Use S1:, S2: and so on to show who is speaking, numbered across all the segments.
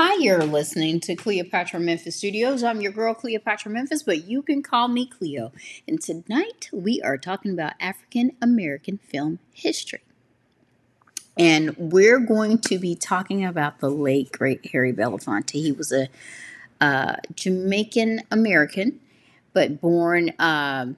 S1: Hi, you're listening to Cleopatra Memphis Studios. I'm your girl, Cleopatra Memphis, but you can call me Cleo. And tonight we are talking about African American film history. And we're going to be talking about the late, great Harry Belafonte. He was a uh, Jamaican American, but born, um,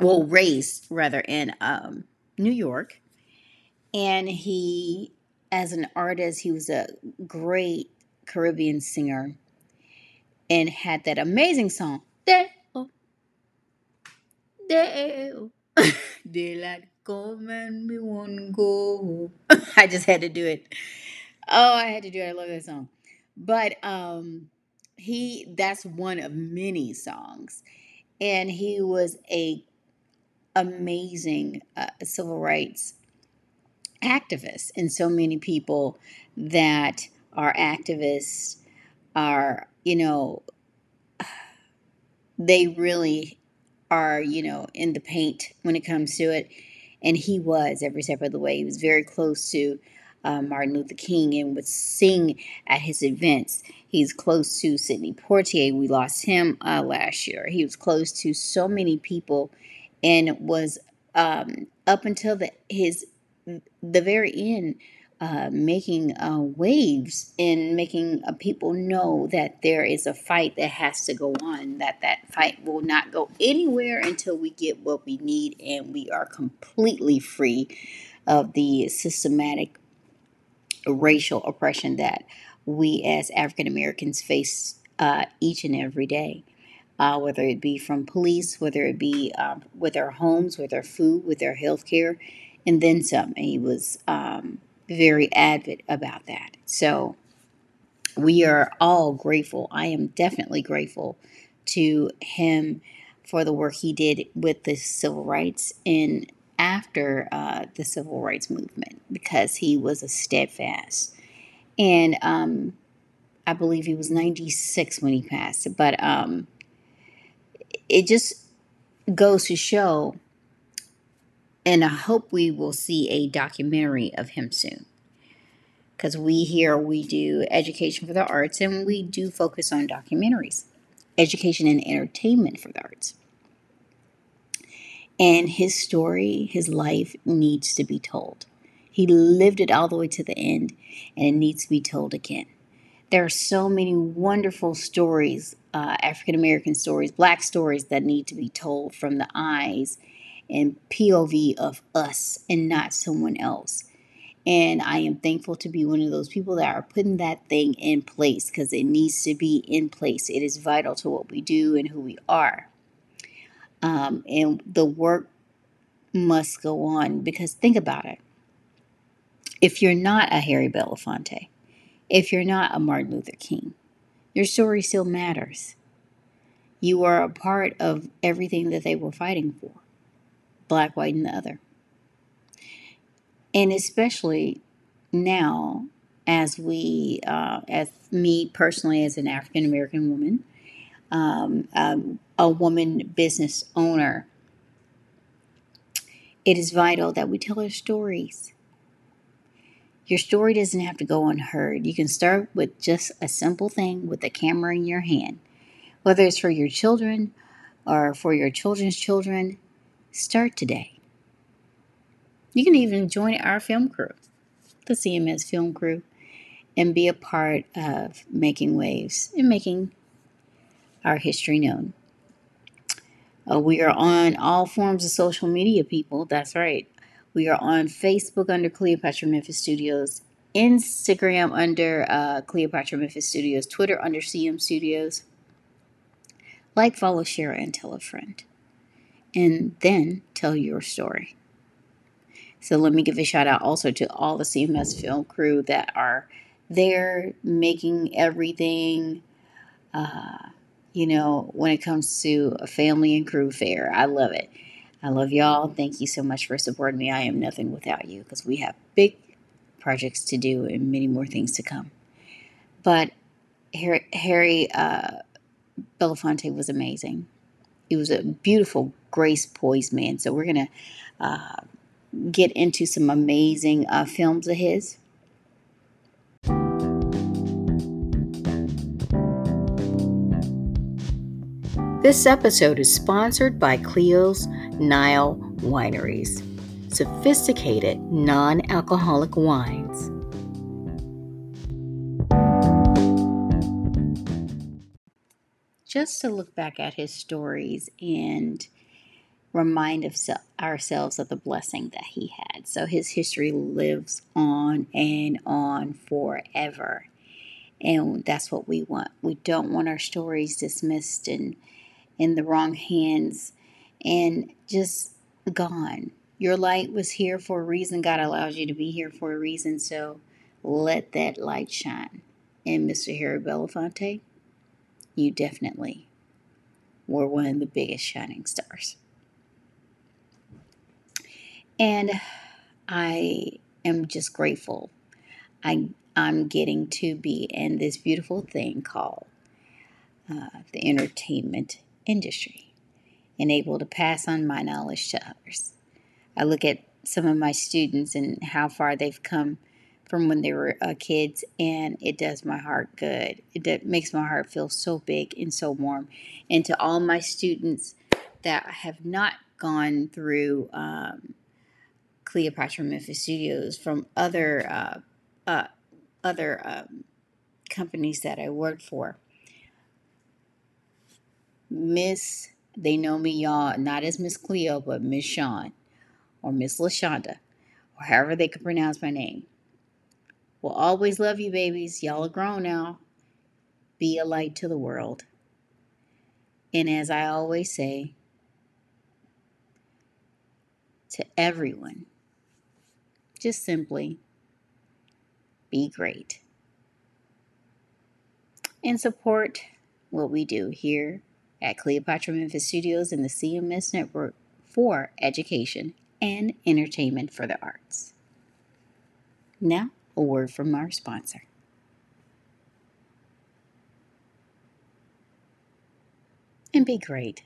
S1: well, raised rather in um, New York. And he as an artist, he was a great Caribbean singer and had that amazing song. Deo, Deo, daylight come and me won't go. I just had to do it. Oh, I had to do it. I love that song. But um, he that's one of many songs, and he was a amazing uh, civil rights activists and so many people that are activists are you know they really are you know in the paint when it comes to it. And he was every step of the way. He was very close to uh, martin luther king and would sing at his events. He's close to sidney poitier. We lost him uh, last year. He was close to so many people and was um, up until the, his the very end, uh, making uh, waves and making uh, people know that there is a fight that has to go on, that that fight will not go anywhere until we get what we need and we are completely free of the systematic racial oppression that we as African Americans face uh, each and every day. Uh, whether it be from police, whether it be um, with our homes, with our food, with our health care, and then some. And he was um, very avid about that. So we are all grateful. I am definitely grateful to him for the work he did with the civil rights and after uh, the civil rights movement because he was a steadfast. And um, I believe he was 96 when he passed. But um, it just goes to show and I hope we will see a documentary of him soon. Because we here, we do education for the arts and we do focus on documentaries, education and entertainment for the arts. And his story, his life needs to be told. He lived it all the way to the end, and it needs to be told again. There are so many wonderful stories, uh, African American stories, black stories that need to be told from the eyes and POV of us and not someone else. And I am thankful to be one of those people that are putting that thing in place because it needs to be in place. It is vital to what we do and who we are. Um, and the work must go on because think about it. If you're not a Harry Belafonte, if you're not a Martin Luther King, your story still matters. You are a part of everything that they were fighting for black, white, and the other. And especially now, as we, uh, as me personally, as an African American woman, um, um, a woman business owner, it is vital that we tell our stories. Your story doesn't have to go unheard. You can start with just a simple thing with a camera in your hand, whether it's for your children or for your children's children. Start today. You can even join our film crew, the CMS film crew, and be a part of making waves and making our history known. Uh, we are on all forms of social media, people. That's right. We are on Facebook under Cleopatra Memphis Studios, Instagram under uh, Cleopatra Memphis Studios, Twitter under CM Studios. Like, follow, share, and tell a friend and then tell your story. So let me give a shout out also to all the CMS film crew that are there making everything, uh, you know, when it comes to a family and crew fair. I love it. I love y'all. Thank you so much for supporting me. I am nothing without you because we have big projects to do and many more things to come. But Harry, Harry uh, Belafonte was amazing it was a beautiful Grace Poise man. So we're gonna uh, get into some amazing uh, films of his. This episode is sponsored by Cleo's Nile Wineries, sophisticated non alcoholic wines. Just to look back at his stories and remind of ourselves of the blessing that he had. So his history lives on and on forever. And that's what we want. We don't want our stories dismissed and in the wrong hands and just gone. Your light was here for a reason. God allows you to be here for a reason. So let that light shine. And Mr. Harry Belafonte, you definitely were one of the biggest shining stars. And I am just grateful. I, I'm getting to be in this beautiful thing called uh, the entertainment industry and able to pass on my knowledge to others. I look at some of my students and how far they've come from when they were uh, kids, and it does my heart good. It makes my heart feel so big and so warm. And to all my students that have not gone through um, Cleopatra Memphis Studios from other uh, uh, other um, companies that I worked for, Miss, they know me, y'all, not as Miss Cleo, but Miss Sean or Miss LaShonda, or however they can pronounce my name. Will always love you, babies. Y'all are grown now. Be a light to the world. And as I always say to everyone, just simply be great and support what we do here at Cleopatra Memphis Studios and the CMS Network for education and entertainment for the arts. Now, a word from our sponsor. And be great.